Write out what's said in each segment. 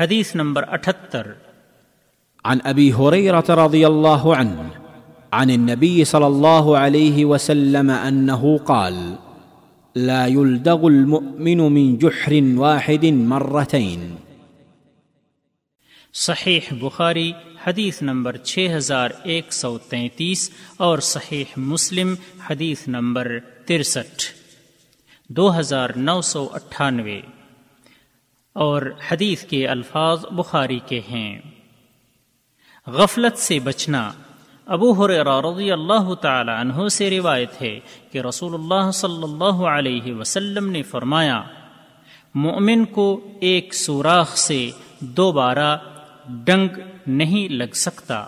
حدیث نمبر اٹھتر۔ عن ابی حریرہ رضی اللہ عنہ عن النبي صلى الله عليه وسلم أنه قال لا يلدغ المؤمن من جحر واحد مرتين صحیح بخاری حدیث نمبر 6133 اور صحیح مسلم حدیث نمبر 63 2998 اور حدیث کے الفاظ بخاری کے ہیں۔ غفلت سے بچنا۔ ابو رضی اللہ تعالی عنہ سے روایت ہے کہ رسول اللہ صلی اللہ علیہ وسلم نے فرمایا، مومن کو ایک سوراخ سے دوبارہ ڈنگ نہیں لگ سکتا۔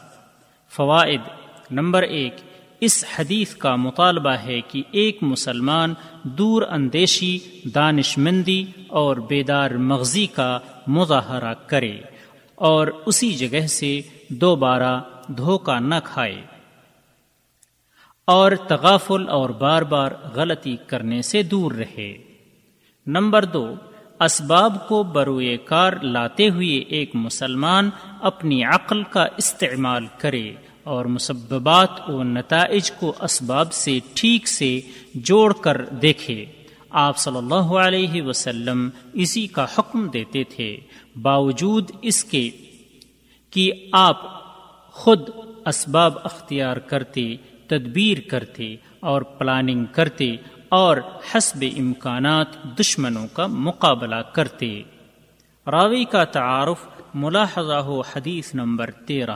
فوائد نمبر ایک اس حدیث کا مطالبہ ہے کہ ایک مسلمان دور اندیشی، دانش مندی اور بیدار مغزی کا مظاہرہ کرے اور اسی جگہ سے دوبارہ دھوکہ نہ کھائے اور تغافل اور بار بار غلطی کرنے سے دور رہے۔ نمبر دو، اسباب کو بروئے کار لاتے ہوئے ایک مسلمان اپنی عقل کا استعمال کرے اور مسببات و نتائج کو اسباب سے ٹھیک سے جوڑ کر دیکھے۔ آپ صلی اللہ علیہ وسلم اسی کا حکم دیتے تھے۔ باوجود اس کے کہ آپ خود اسباب اختیار کرتے، تدبیر کرتے اور پلاننگ کرتے اور حسب امکانات دشمنوں کا مقابلہ کرتے۔ راوی کا تعارف ملاحظہ ہو حدیث نمبر تیرہ۔